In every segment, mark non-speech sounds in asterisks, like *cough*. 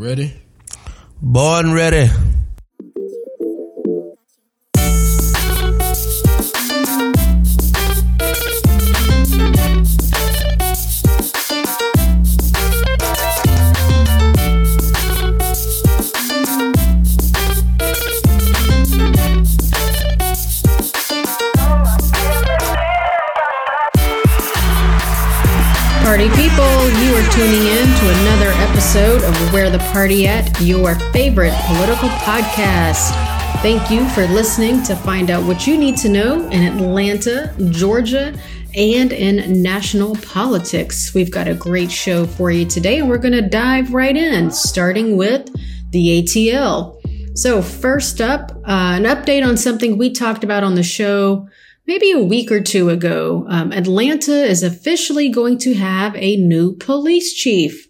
Ready? Born ready. Where the Party At, your favorite political podcast. Thank you for listening to find out what you need to know in Atlanta, Georgia, and in national politics. We've got a great show for you today, and we're going to dive right in, starting with the ATL. So, first up, uh, an update on something we talked about on the show maybe a week or two ago. Um, Atlanta is officially going to have a new police chief.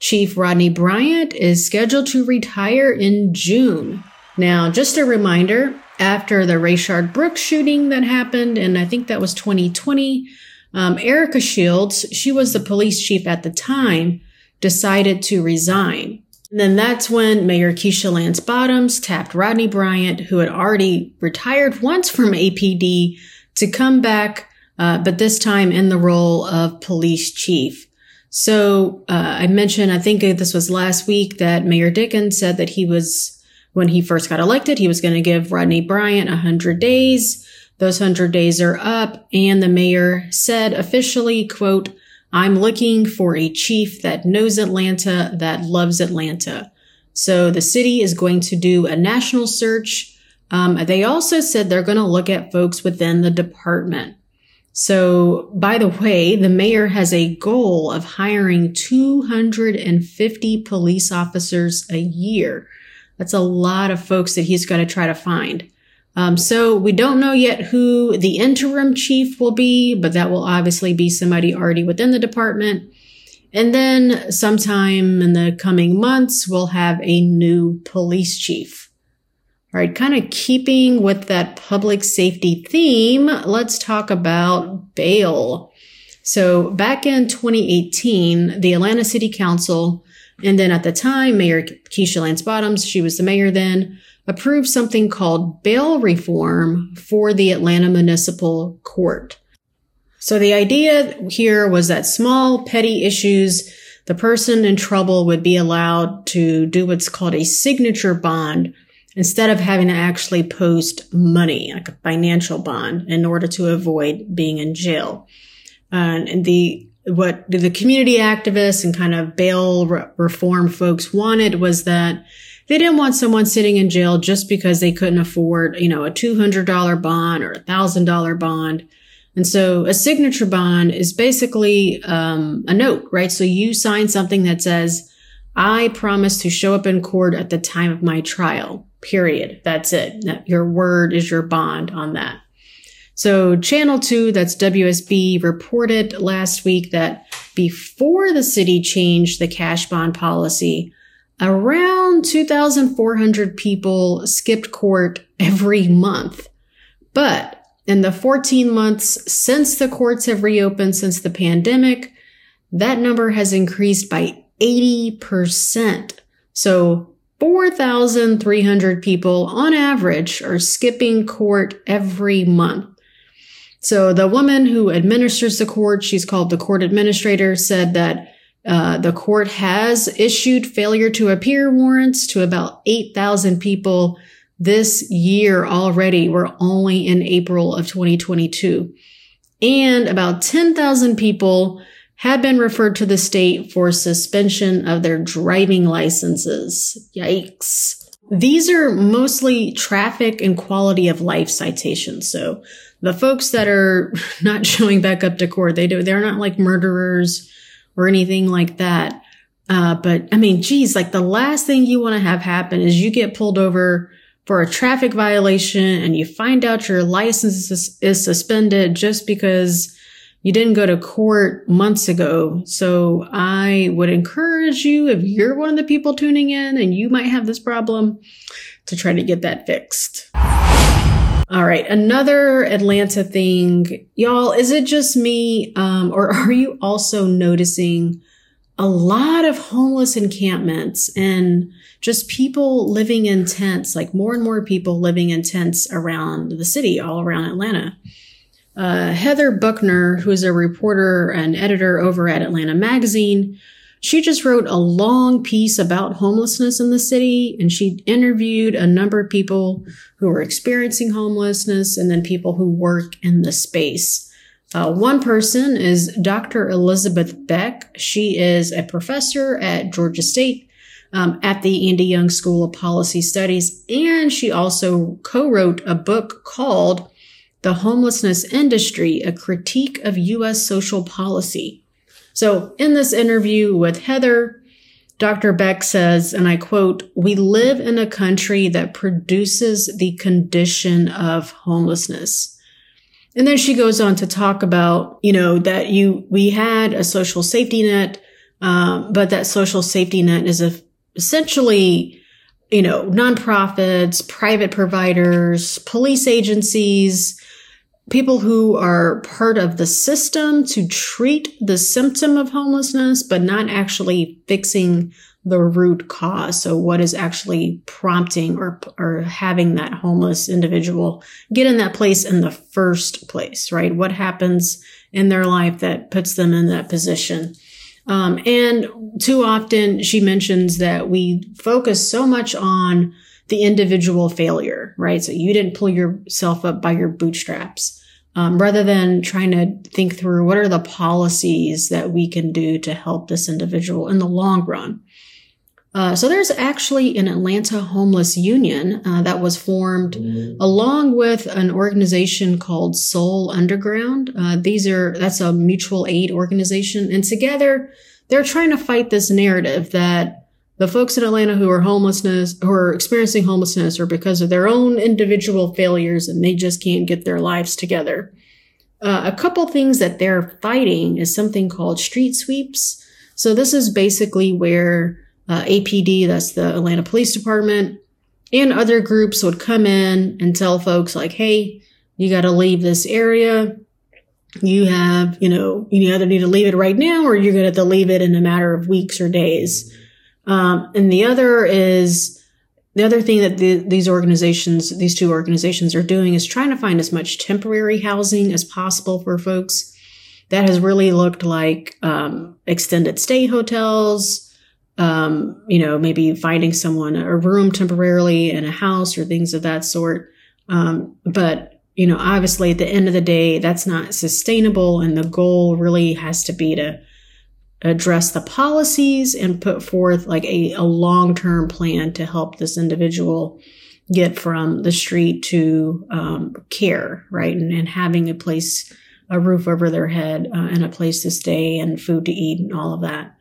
Chief Rodney Bryant is scheduled to retire in June. Now, just a reminder after the Rayshard Brooks shooting that happened, and I think that was 2020, um, Erika Shields, she was the police chief at the time, decided to resign. And then that's when Mayor Keisha Lance Bottoms tapped Rodney Bryant, who had already retired once from APD, to come back, uh, but this time in the role of police chief. So uh, I mentioned, I think this was last week, that Mayor Dickens said that he was, when he first got elected, he was going to give Rodney Bryant 100 days. Those 100 days are up, and the mayor said officially, quote, I'm looking for a chief that knows Atlanta, that loves Atlanta. So the city is going to do a national search um, they also said they're going to look at folks within the department. So, by the way, the mayor has a goal of hiring 250 police officers a year. That's a lot of folks that he's got to try to find. Um, so we don't know yet who the interim chief will be, but that will obviously be somebody already within the department. And then sometime in the coming months, we'll have a new police chief. All right, kind of keeping with that public safety theme, let's talk about bail. So back in 2018, the Atlanta City Council, and then at the time, Mayor Keisha Lance Bottoms, she was the mayor then, approved something called bail reform for the Atlanta Municipal Court. So the idea here was that small petty issues, the person in trouble would be allowed to do what's called a signature bond instead of having to actually post money, like a financial bond, in order to avoid being in jail. Uh, and the what the community activists and kind of bail re- reform folks wanted was that they didn't want someone sitting in jail just because they couldn't afford, you know, a $200 bond or a $1,000 bond. And so a signature bond is basically um, a note, right? So you sign something that says, I promise to show up in court at the time of my trial. Period. That's it. Your word is your bond on that. So channel two, that's WSB reported last week that before the city changed the cash bond policy, around 2,400 people skipped court every month. But in the 14 months since the courts have reopened since the pandemic, that number has increased by 80%. So 4,300 people on average are skipping court every month. So the woman who administers the court, she's called the court administrator, said that uh, the court has issued failure to appear warrants to about 8,000 people this year already. We're only in April of 2022. And about 10,000 people had been referred to the state for suspension of their driving licenses. Yikes. These are mostly traffic and quality of life citations. So the folks that are *laughs* not showing back up to court, they do, they're not like murderers or anything like that. Uh, but I mean, geez, like the last thing you want to have happen is you get pulled over for a traffic violation and you find out your license is, is suspended just because you didn't go to court months ago. So I would encourage you, if you're one of the people tuning in and you might have this problem, to try to get that fixed. All right. Another Atlanta thing. Y'all, is it just me? Um, or *laughs* are you also noticing a lot of homeless encampments and just people living in tents, like more and more people living in tents around the city, all around Atlanta. Uh, Heather Buckner, who's a reporter and editor over at Atlanta Magazine, she just wrote a long piece about homelessness in the city and she interviewed a number of people who are experiencing homelessness and then people who work in the space. Uh, one person is Dr. Elizabeth Beck. She is a professor at Georgia State um, at the Andy Young School of Policy Studies, and she also co-wrote a book called "The Homelessness Industry: A Critique of U.S. Social Policy." So, in this interview with Heather, Dr. Beck says, and I quote, we live in a country that produces the condition of homelessness. And then she goes on to talk about, you know, that you, we had a social safety net, um, but that social safety net is a, essentially, you know, nonprofits, private providers, police agencies, people who are part of the system to treat the symptom of homelessness, but not actually fixing the root cause. So what is actually prompting or, or having that homeless individual get in that place in the first place, right? What happens in their life that puts them in that position? Um, and too often she mentions that we focus so much on the individual failure, right? So you didn't pull yourself up by your bootstraps. Um, rather than trying to think through what are the policies that we can do to help this individual in the long run. Uh, so there's actually an Atlanta Homeless Union uh, that was formed mm. along with an organization called Soul Underground. Uh, these are that's a mutual aid organization, and together they're trying to fight this narrative that the folks in Atlanta who are homelessness who are experiencing homelessness are because of their own individual failures and they just can't get their lives together. Uh, a couple things that they're fighting is something called street sweeps. So this is basically where uh, APD, that's the Atlanta Police Department, and other groups would come in and tell folks like, hey, you got to leave this area. You have, you know, you either need to leave it right now or you're going to have to leave it in a matter of weeks or days. Um, and the other is the other thing that the, these organizations, these two organizations are doing is trying to find as much temporary housing as possible for folks. That has really looked like um, extended stay hotels, um, you know, maybe finding someone a room temporarily in a house or things of that sort. Um, but, you know, obviously at the end of the day, that's not sustainable. And the goal really has to be to address the policies and put forth like a, a long term plan to help this individual get from the street to um, care, right? And, and, having a place, a roof over their head, uh, and a place to stay and food to eat and all of that.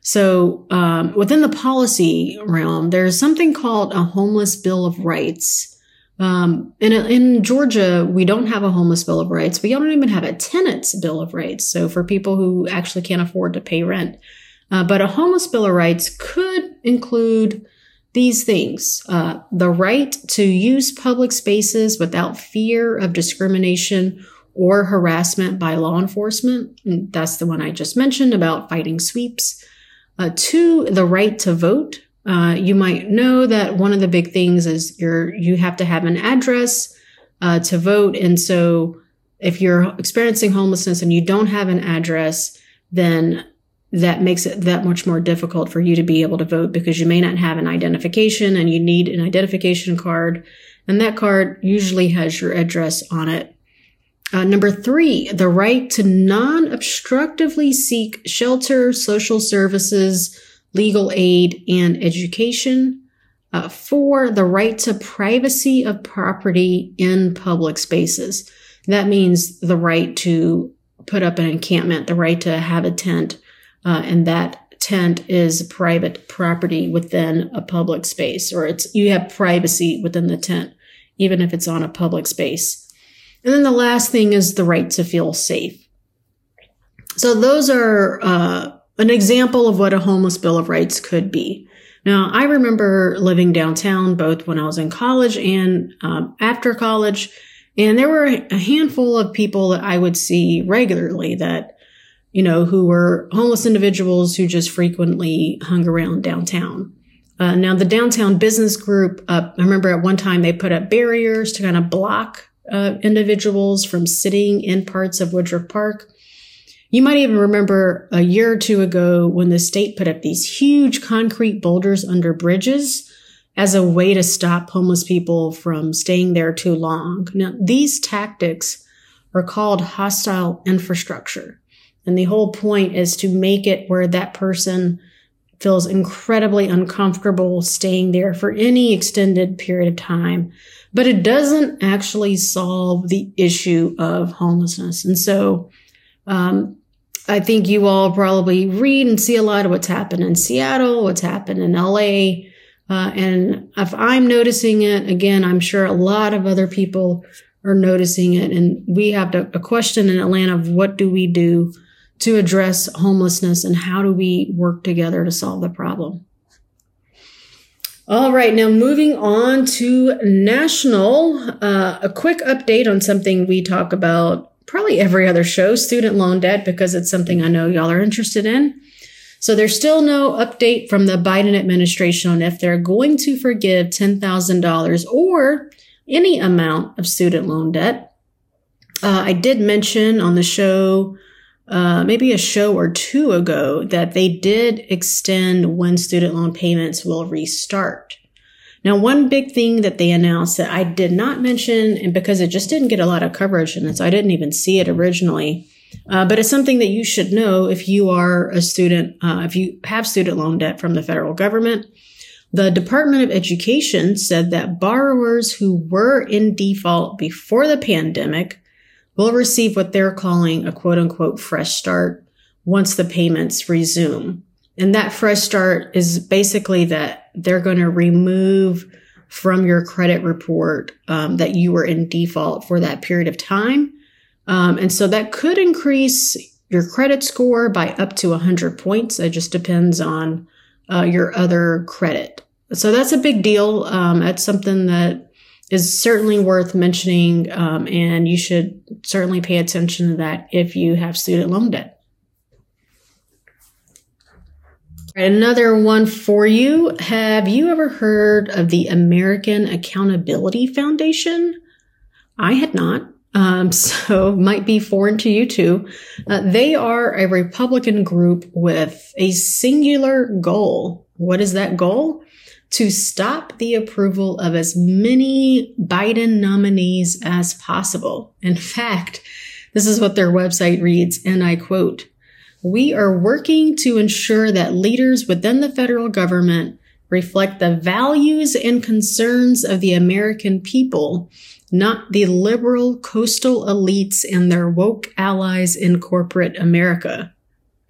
So um, within the policy realm, there's something called a homeless bill of rights. Um, in, in Georgia, we don't have a homeless bill of rights. We don't even have a tenant's bill of rights. So for people who actually can't afford to pay rent, uh, but a homeless bill of rights could include these things uh, the right to use public spaces without fear of discrimination or harassment by law enforcement. That's the one I just mentioned about fighting sweeps. Uh, two, the right to vote. Uh, you might know that one of the big things is you're, you have to have an address uh, to vote. And so if you're experiencing homelessness and you don't have an address, then that makes it that much more difficult for you to be able to vote because you may not have an identification and you need an identification card. And that card usually has your address on it. Uh, number three, the right to non-obstructively seek shelter, social services, legal aid, and education. Uh, four, the right to privacy of property in public spaces. That means the right to put up an encampment, the right to have a tent, uh, and that tent is private property within a public space, or it's you have privacy within the tent, even if it's on a public space. And then the last thing is the right to feel safe. So those are uh, an example of what a homeless bill of rights could be. Now, I remember living downtown both when I was in college and um, after college, and there were a handful of people that I would see regularly that you know, who were homeless individuals who just frequently hung around downtown. Uh, now, the downtown business group, uh, I remember at one time they put up barriers to kind of block uh, individuals from sitting in parts of Woodruff Park. You might even remember a year or two ago when the state put up these huge concrete boulders under bridges as a way to stop homeless people from staying there too long. Now, these tactics are called hostile infrastructure. And the whole point is to make it where that person feels incredibly uncomfortable staying there for any extended period of time. But it doesn't actually solve the issue of homelessness. And so, um, I think you all probably read and see a lot of what's happened in Seattle, what's happened in LA. Uh, and if I'm noticing it, again, I'm sure a lot of other people are noticing it. And we have to, a question in Atlanta of what do we do to address homelessness and how do we work together to solve the problem? All right, now moving on to national, uh, a quick update on something we talk about probably every other show, student loan debt, because it's something I know y'all are interested in. So there's still no update from the Biden administration on if they're going to forgive $10,000 or any amount of student loan debt. Uh, I did mention on the show uh, maybe a show or two ago that they did extend when student loan payments will restart. Now, one big thing that they announced that I did not mention, and because it just didn't get a lot of coverage, and so I didn't even see it originally, uh, but it's something that you should know if you are a student, uh, if you have student loan debt from the federal government. The Department of Education said that borrowers who were in default before the pandemic will receive what they're calling a quote unquote fresh start once the payments resume. And that fresh start is basically that they're going to remove from your credit report um, that you were in default for that period of time. Um, and so that could increase your credit score by up to 100 points. It just depends on uh, your other credit. So that's a big deal. Um, that's something that is certainly worth mentioning, um, and you should certainly pay attention to that if you have student loan debt. Another one for you. Have you ever heard of the American Accountability Foundation? I had not. Um, *laughs* so might be foreign to you too. Uh, they are a Republican group with a singular goal. What is that goal? to stop the approval of as many Biden nominees as possible. In fact, this is what their website reads, and I quote, we are working to ensure that leaders within the federal government reflect the values and concerns of the American people, not the liberal coastal elites and their woke allies in corporate America.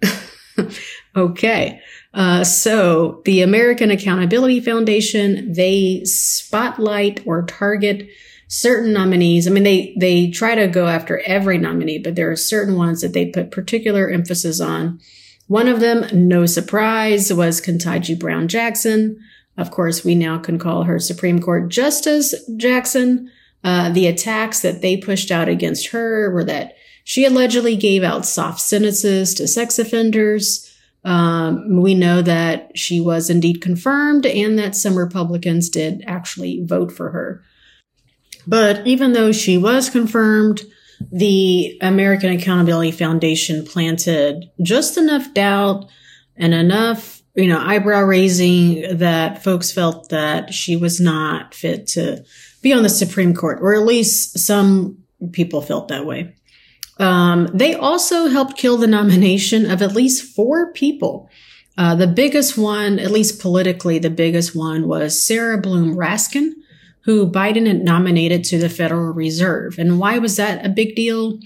*laughs* okay. Uh, so the American Accountability Foundation, they spotlight or target certain nominees. I mean, they, they try to go after every nominee, but there are certain ones that they put particular emphasis on. One of them, no surprise, was Ketanji Brown Jackson. Of course, we now can call her Supreme Court Justice Jackson. Uh, the attacks that they pushed out against her were that she allegedly gave out soft sentences to sex offenders. Um, we know that she was indeed confirmed and that some Republicans did actually vote for her. But even though she was confirmed, the American Accountability Foundation planted just enough doubt and enough, you know, eyebrow raising that folks felt that she was not fit to be on the Supreme Court, or at least some people felt that way. Um, they also helped kill the nomination of at least four people. Uh, the biggest one, at least politically, the biggest one was Sarah Bloom Raskin, who Biden had nominated to the Federal Reserve. And why was that a big deal?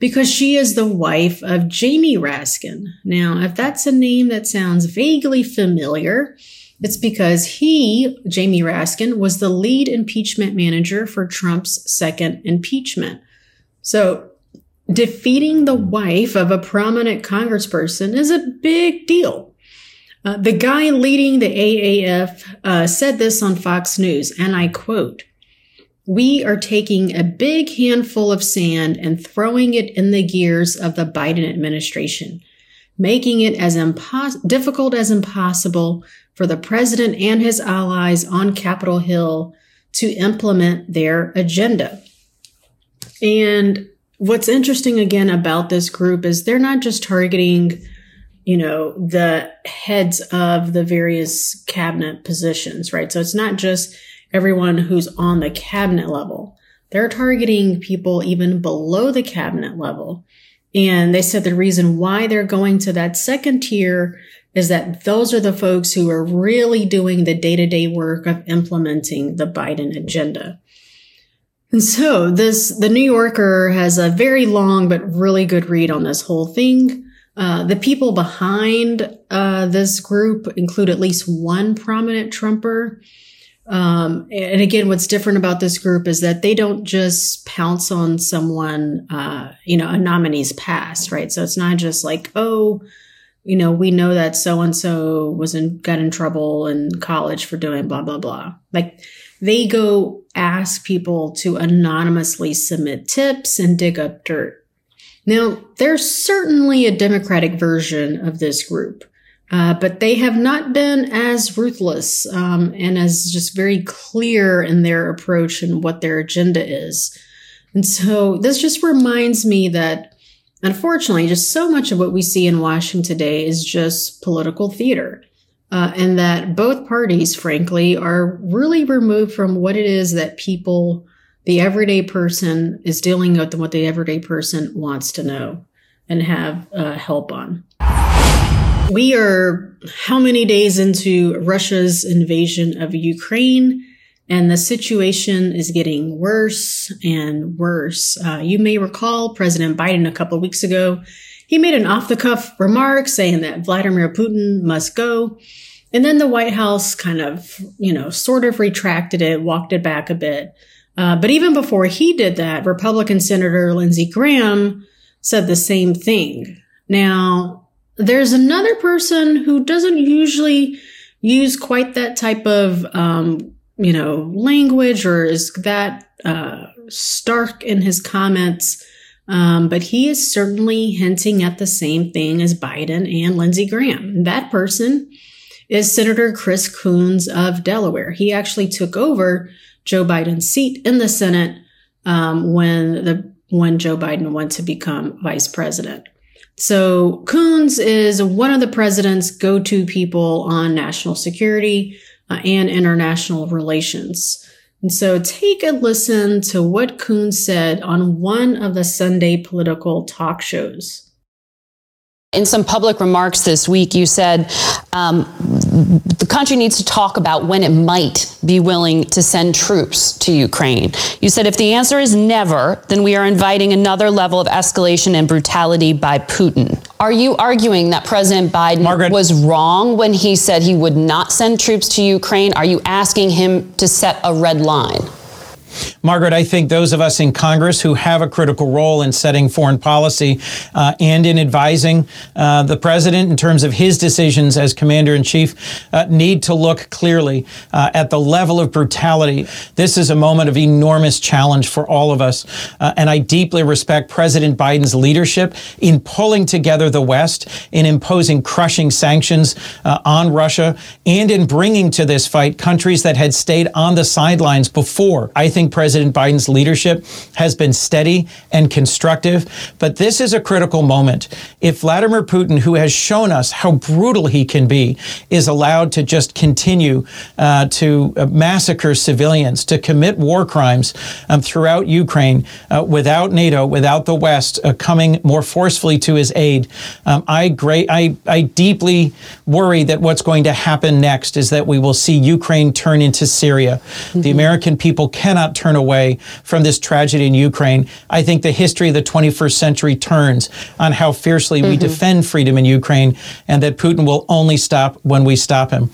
Because she is the wife of Jamie Raskin. Now, if that's a name that sounds vaguely familiar, it's because he, Jamie Raskin, was the lead impeachment manager for Trump's second impeachment. So defeating the wife of a prominent congressperson is a big deal. Uh, the guy leading the AAF uh, said this on Fox News, and I quote, we are taking a big handful of sand and throwing it in the gears of the Biden administration, making it as impos- difficult as impossible for the president and his allies on Capitol Hill to implement their agenda. And what's interesting again about this group is they're not just targeting, you know, the heads of the various cabinet positions, right? So it's not just everyone who's on the cabinet level. They're targeting people even below the cabinet level. And they said the reason why they're going to that second tier is that those are the folks who are really doing the day to day work of implementing the Biden agenda. And so this, the New Yorker has a very long but really good read on this whole thing. Uh, the people behind uh, this group include at least one prominent Trumper. Um, and again, what's different about this group is that they don't just pounce on someone, uh, you know, a nominee's past, right? So it's not just like, oh, you know, we know that so and so was in, got in trouble in college for doing blah, blah, blah. Like they go ask people to anonymously submit tips and dig up dirt. Now, there's certainly a Democratic version of this group. Uh, but they have not been as ruthless um, and as just very clear in their approach and what their agenda is. And so this just reminds me that, unfortunately, just so much of what we see in Washington today is just political theater. Uh, and that both parties, frankly, are really removed from what it is that people, the everyday person, is dealing with what the everyday person wants to know and have uh, help on. We are how many days into Russia's invasion of Ukraine, and the situation is getting worse and worse. Uh, you may recall President Biden a couple weeks ago. He made an off the cuff remark saying that Vladimir Putin must go. And then the White House kind of, you know, sort of retracted it, walked it back a bit. Uh, but even before he did that, Republican Senator Lindsey Graham said the same thing. Now, there's another person who doesn't usually use quite that type of, um, you know, language or is that uh, stark in his comments. Um, but he is certainly hinting at the same thing as Biden and Lindsey Graham. That person is Senator Chris Coons of Delaware. He actually took over Joe Biden's seat in the Senate um, when the when Joe Biden went to become vice president. So Coons is one of the president's go-to people on national security uh, and international relations. And so take a listen to what Coons said on one of the Sunday political talk shows. In some public remarks this week, you said um, the country needs to talk about when it might be willing to send troops to Ukraine. You said if the answer is never, then we are inviting another level of escalation and brutality by Putin. Are you arguing that President Biden Margaret. was wrong when he said he would not send troops to Ukraine? Are you asking him to set a red line? Margaret, I think those of us in Congress who have a critical role in setting foreign policy uh, and in advising uh, the president in terms of his decisions as commander in chief uh, need to look clearly uh, at the level of brutality. This is a moment of enormous challenge for all of us. Uh, and I deeply respect President Biden's leadership in pulling together the West, in imposing crushing sanctions uh, on Russia, and in bringing to this fight countries that had stayed on the sidelines before. I think think President Biden's leadership has been steady and constructive, but this is a critical moment. If Vladimir Putin, who has shown us how brutal he can be, is allowed to just continue uh, to uh, massacre civilians, to commit war crimes um, throughout Ukraine uh, without NATO, without the West uh, coming more forcefully to his aid, um, I, great, I, I deeply worry that what's going to happen next is that we will see Ukraine turn into Syria. Mm-hmm. The American people cannot turn away from this tragedy in Ukraine. I think the history of the 21st century turns on how fiercely mm-hmm. we defend freedom in Ukraine and that Putin will only stop when we stop him.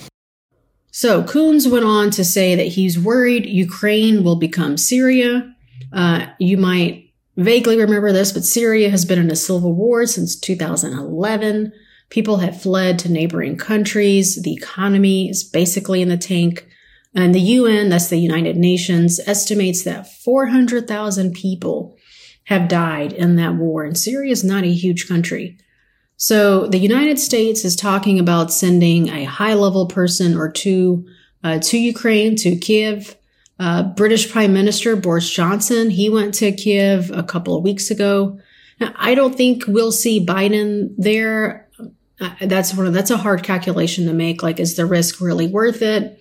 So Coons went on to say that he's worried Ukraine will become Syria. Uh, you might vaguely remember this, but Syria has been in a civil war since 2011. People have fled to neighboring countries. The economy is basically in the tank. And the UN, that's the United Nations, estimates that 400,000 people have died in that war. And Syria is not a huge country. So the United States is talking about sending a high level person or two uh, to Ukraine, to Kiev. Uh, British Prime Minister Boris Johnson, he went to Kiev a couple of weeks ago. Now, I don't think we'll see Biden there. Uh, that's one of, that's a hard calculation to make. Like, is the risk really worth it?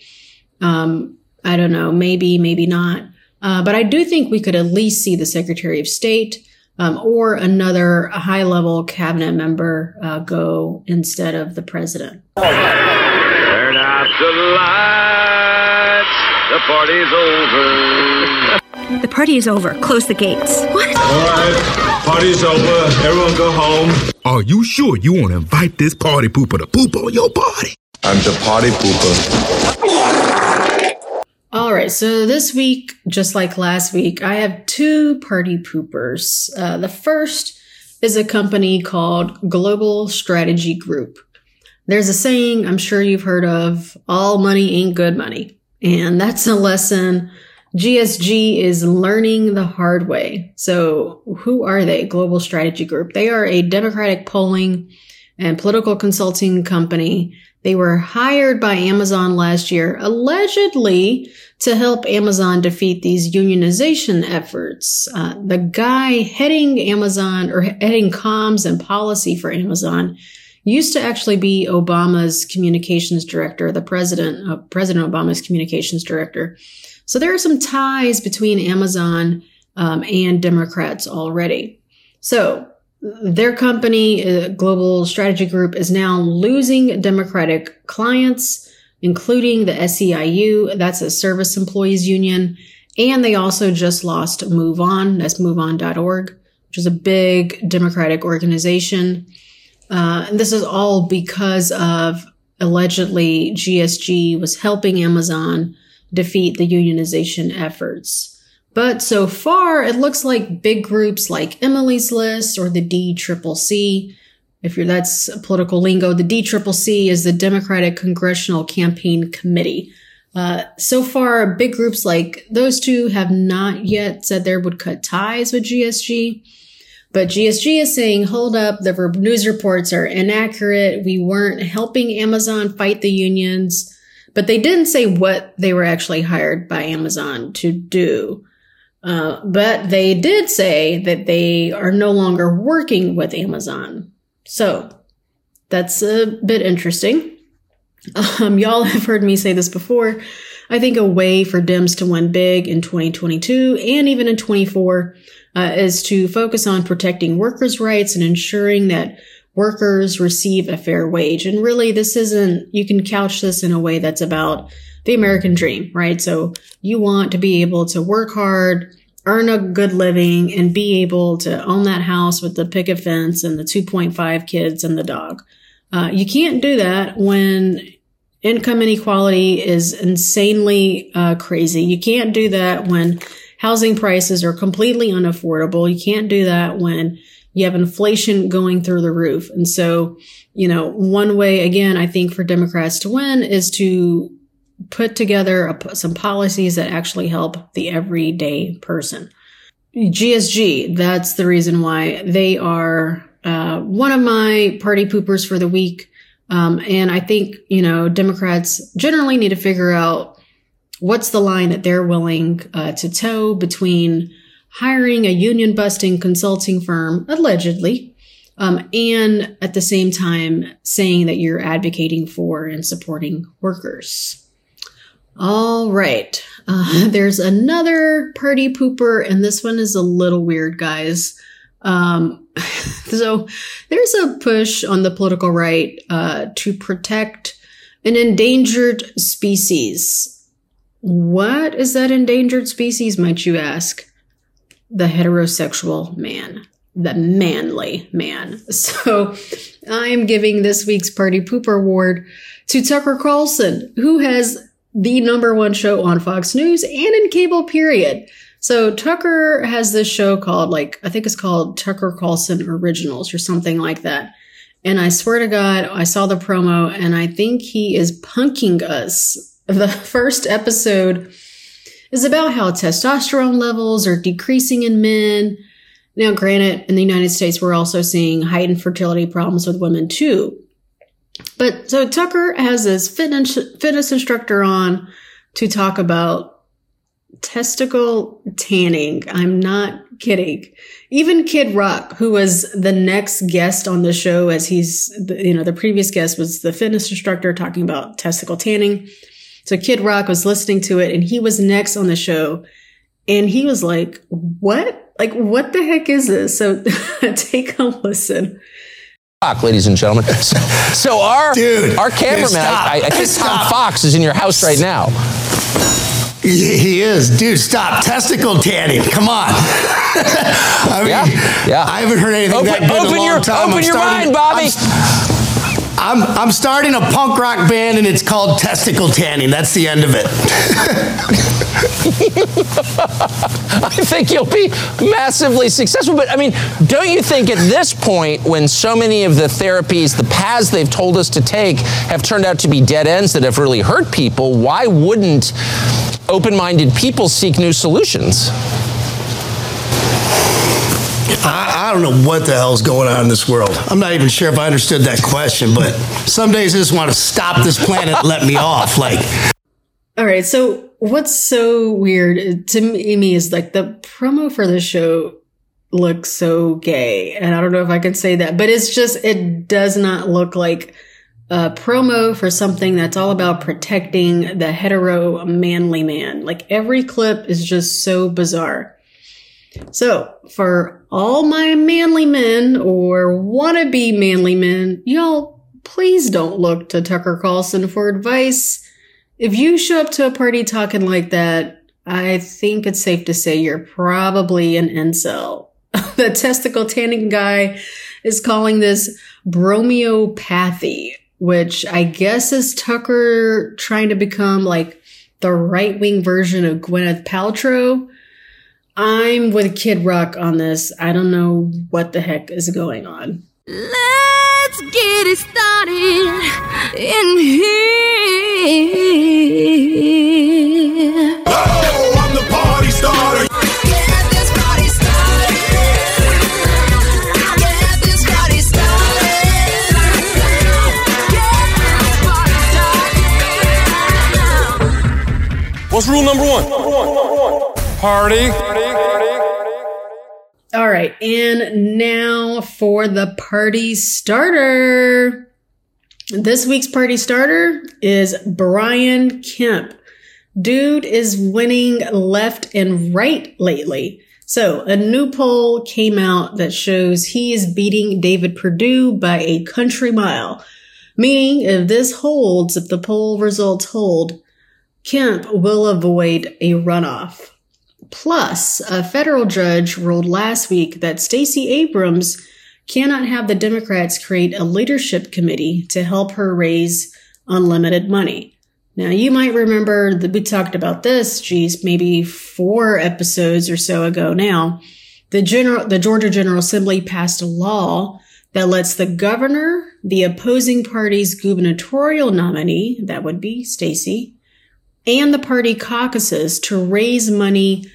Um, I don't know. Maybe, maybe not. Uh, but I do think we could at least see the Secretary of State um, or another high level cabinet member uh, go instead of the president. Turn out the lights. The party's over. The party is over. Close the gates. What? All right. Party's over. Everyone go home. Are you sure you want to invite this party pooper to poop on your party? I'm the party pooper. All right, so this week, just like last week, I have two party poopers. Uh, the first is a company called Global Strategy Group. There's a saying I'm sure you've heard of all money ain't good money. And that's a lesson GSG is learning the hard way. So, who are they? Global Strategy Group. They are a Democratic polling and political consulting company they were hired by Amazon last year, allegedly to help Amazon defeat these unionization efforts. Uh, the guy heading Amazon or heading comms and policy for Amazon used to actually be Obama's communications director, the president, uh, President Obama's communications director. So there are some ties between Amazon um, and Democrats already. So their company, uh, Global Strategy Group, is now losing Democratic clients, including the SEIU, that's a service employees union. And they also just lost MoveOn, that's moveon.org, which is a big Democratic organization. Uh, and this is all because of allegedly GSG was helping Amazon defeat the unionization efforts. But so far, it looks like big groups like Emily's List or the DCCC. If you're that's political lingo, the DCCC is the Democratic Congressional Campaign Committee. Uh, so far, big groups like those two have not yet said they would cut ties with GSG. But GSG is saying, hold up, the news reports are inaccurate. We weren't helping Amazon fight the unions. But they didn't say what they were actually hired by Amazon to do. Uh, but they did say that they are no longer working with Amazon. So that's a bit interesting. Um, y'all have heard me say this before. I think a way for Dems to win big in 2022 and even in 24 uh, is to focus on protecting workers' rights and ensuring that workers receive a fair wage. And really, this isn't, you can couch this in a way that's about the American dream, right? So you want to be able to work hard, earn a good living, and be able to own that house with the picket fence and the 2.5 kids and the dog. Uh, you can't do that when income inequality is insanely uh, crazy. You can't do that when housing prices are completely unaffordable. You can't do that when you have inflation going through the roof. And so, you know, one way, again, I think for Democrats to win is to put together a, some policies that actually help the everyday person. GSG, that's the reason why they are uh, one of my party poopers for the week. Um, and I think, you know, Democrats generally need to figure out what's the line that they're willing uh, to toe between hiring a union busting consulting firm, allegedly, um, and at the same time saying that you're advocating for and supporting workers. All right. Uh, *laughs* there's another party pooper, and this one is a little weird, guys. Um, *laughs* so there's a push on the political right uh, to protect an endangered species. What is that endangered species, might you ask? The heterosexual man, the manly man. *laughs* So I am giving this week's Party Pooper Award to Tucker Carlson, who has the number one show on Fox News and in cable, period. So Tucker has this show called, like, I think it's called Tucker Carlson Originals or something like that. And I swear to God, I saw the promo and I think he is punking us *laughs* The first episode is about how testosterone levels are decreasing in men. Now, granted, in the United States, we're also seeing heightened fertility problems with women too. But so Tucker has this fitness, fitness instructor on to talk about testicle tanning. I'm not kidding. Even Kid Rock, who was the next guest on the show, as he's, you know, the previous guest was the fitness instructor talking about testicle tanning. So Kid Rock was listening to it and he was next on the show and he was like, what? Like, what the heck is this? So *laughs* take a listen. Ladies and gentlemen, so, so our Dude, our cameraman, stop. I, I think Tom Fox is in your house right now. He is. Dude, stop. Testicle tanning. Come on. *laughs* I mean, Yeah, yeah. I haven't heard anything Open, that good in a long your time. open I'm your starting- mind, Bobby. I'm, I'm, I'm starting a punk rock band and it's called Testicle Tanning. That's the end of it. *laughs* I think you'll be massively successful. But I mean, don't you think at this point, when so many of the therapies, the paths they've told us to take, have turned out to be dead ends that have really hurt people, why wouldn't open minded people seek new solutions? I, I don't know what the hell's going on in this world. I'm not even sure if I understood that question, but some days I just want to stop this planet and let me off. Like, All right. So what's so weird uh, to me is like the promo for the show looks so gay. And I don't know if I can say that, but it's just, it does not look like a promo for something that's all about protecting the hetero manly man. Like every clip is just so bizarre. So for all my manly men or wannabe manly men, y'all please don't look to Tucker Carlson for advice. If you show up to a party talking like that, I think it's safe to say you're probably an incel. *laughs* the testicle tanning guy is calling this bromeopathy, which I guess is Tucker trying to become like the right wing version of Gwyneth Paltrow. I'm with Kid Rock on this. I don't know what the heck is going on. Let's get it started in here. Oh, I'm the party starter. Get this party started. Get this party started. Get this party started. What's rule number one? Party. All right, and now for the party starter. This week's party starter is Brian Kemp. Dude is winning left and right lately. So, a new poll came out that shows he is beating David Perdue by a country mile. Meaning, if this holds, if the poll results hold, Kemp will avoid a runoff. Plus, a federal judge ruled last week that Stacey Abrams cannot have the Democrats create a leadership committee to help her raise unlimited money. Now, you might remember that we talked about this, geez, maybe four episodes or so ago now. The general, the Georgia General Assembly passed a law that lets the governor, the opposing party's gubernatorial nominee, that would be Stacey, and the party caucuses to raise money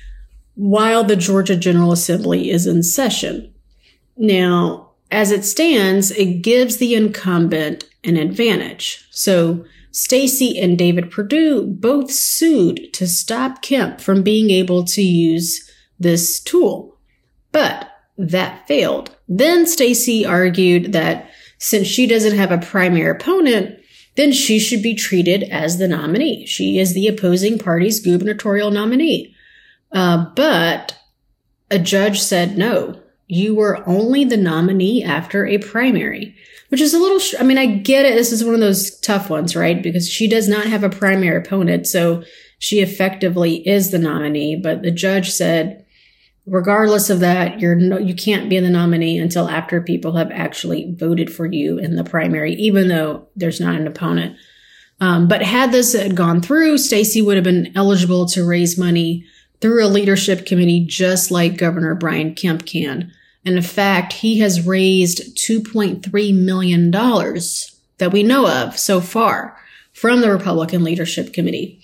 while the Georgia General Assembly is in session. Now, as it stands, it gives the incumbent an advantage. So Stacey and David Perdue both sued to stop Kemp from being able to use this tool. But that failed. Then Stacey argued that since she doesn't have a primary opponent, then she should be treated as the nominee. She is the opposing party's gubernatorial nominee. Uh, but a judge said no. You were only the nominee after a primary, which is a little, sh- I mean, I get it. This is one of those tough ones, right? Because she does not have a primary opponent. So she effectively is the nominee. But the judge said, regardless of that, you're no, you can't be the nominee until after people have actually voted for you in the primary, even though there's not an opponent. Um, but had this had gone through, Stacey would have been eligible to raise money through a leadership committee, just like Governor Brian Kemp can. And in fact, he has raised $2.3 million that we know of so far from the Republican Leadership Committee.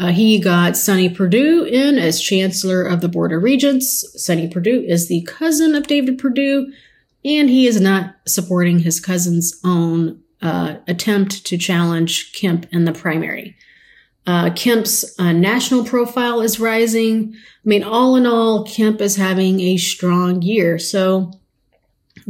Uh, he got Sonny Perdue in as Chancellor of the Board of Regents. Sonny Perdue is the cousin of David Perdue, and he is not supporting his cousin's own uh, attempt to challenge Kemp in the primary. Uh, Kemp's uh, national profile is rising. I mean, all in all, Kemp is having a strong year. So,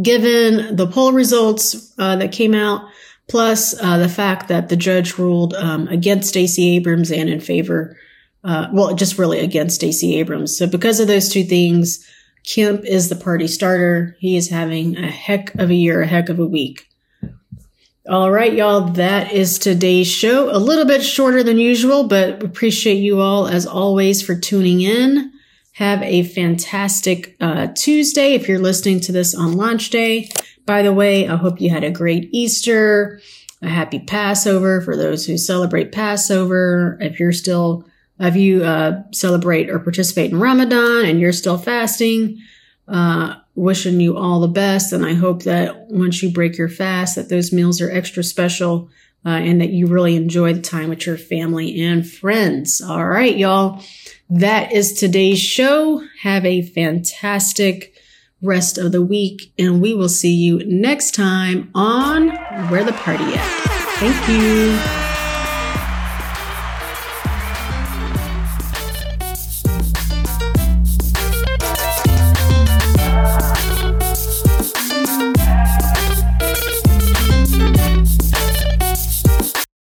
given the poll results uh, that came out, plus uh, the fact that the judge ruled um, against Stacey Abrams and in favor, uh, well, just really against Stacey Abrams. So, because of those two things, Kemp is the party starter. He is having a heck of a year, a heck of a week. All right, y'all, that is today's show. A little bit shorter than usual, but appreciate you all as always for tuning in. Have a fantastic uh, Tuesday if you're listening to this on launch day. By the way, I hope you had a great Easter, a happy Passover for those who celebrate Passover. If you're still, if you uh, celebrate or participate in Ramadan and you're still fasting, uh, wishing you all the best. And I hope that once you break your fast, that those meals are extra special uh, and that you really enjoy the time with your family and friends. All right, y'all. That is today's show. Have a fantastic rest of the week, and we will see you next time on Where the Party At. Thank you.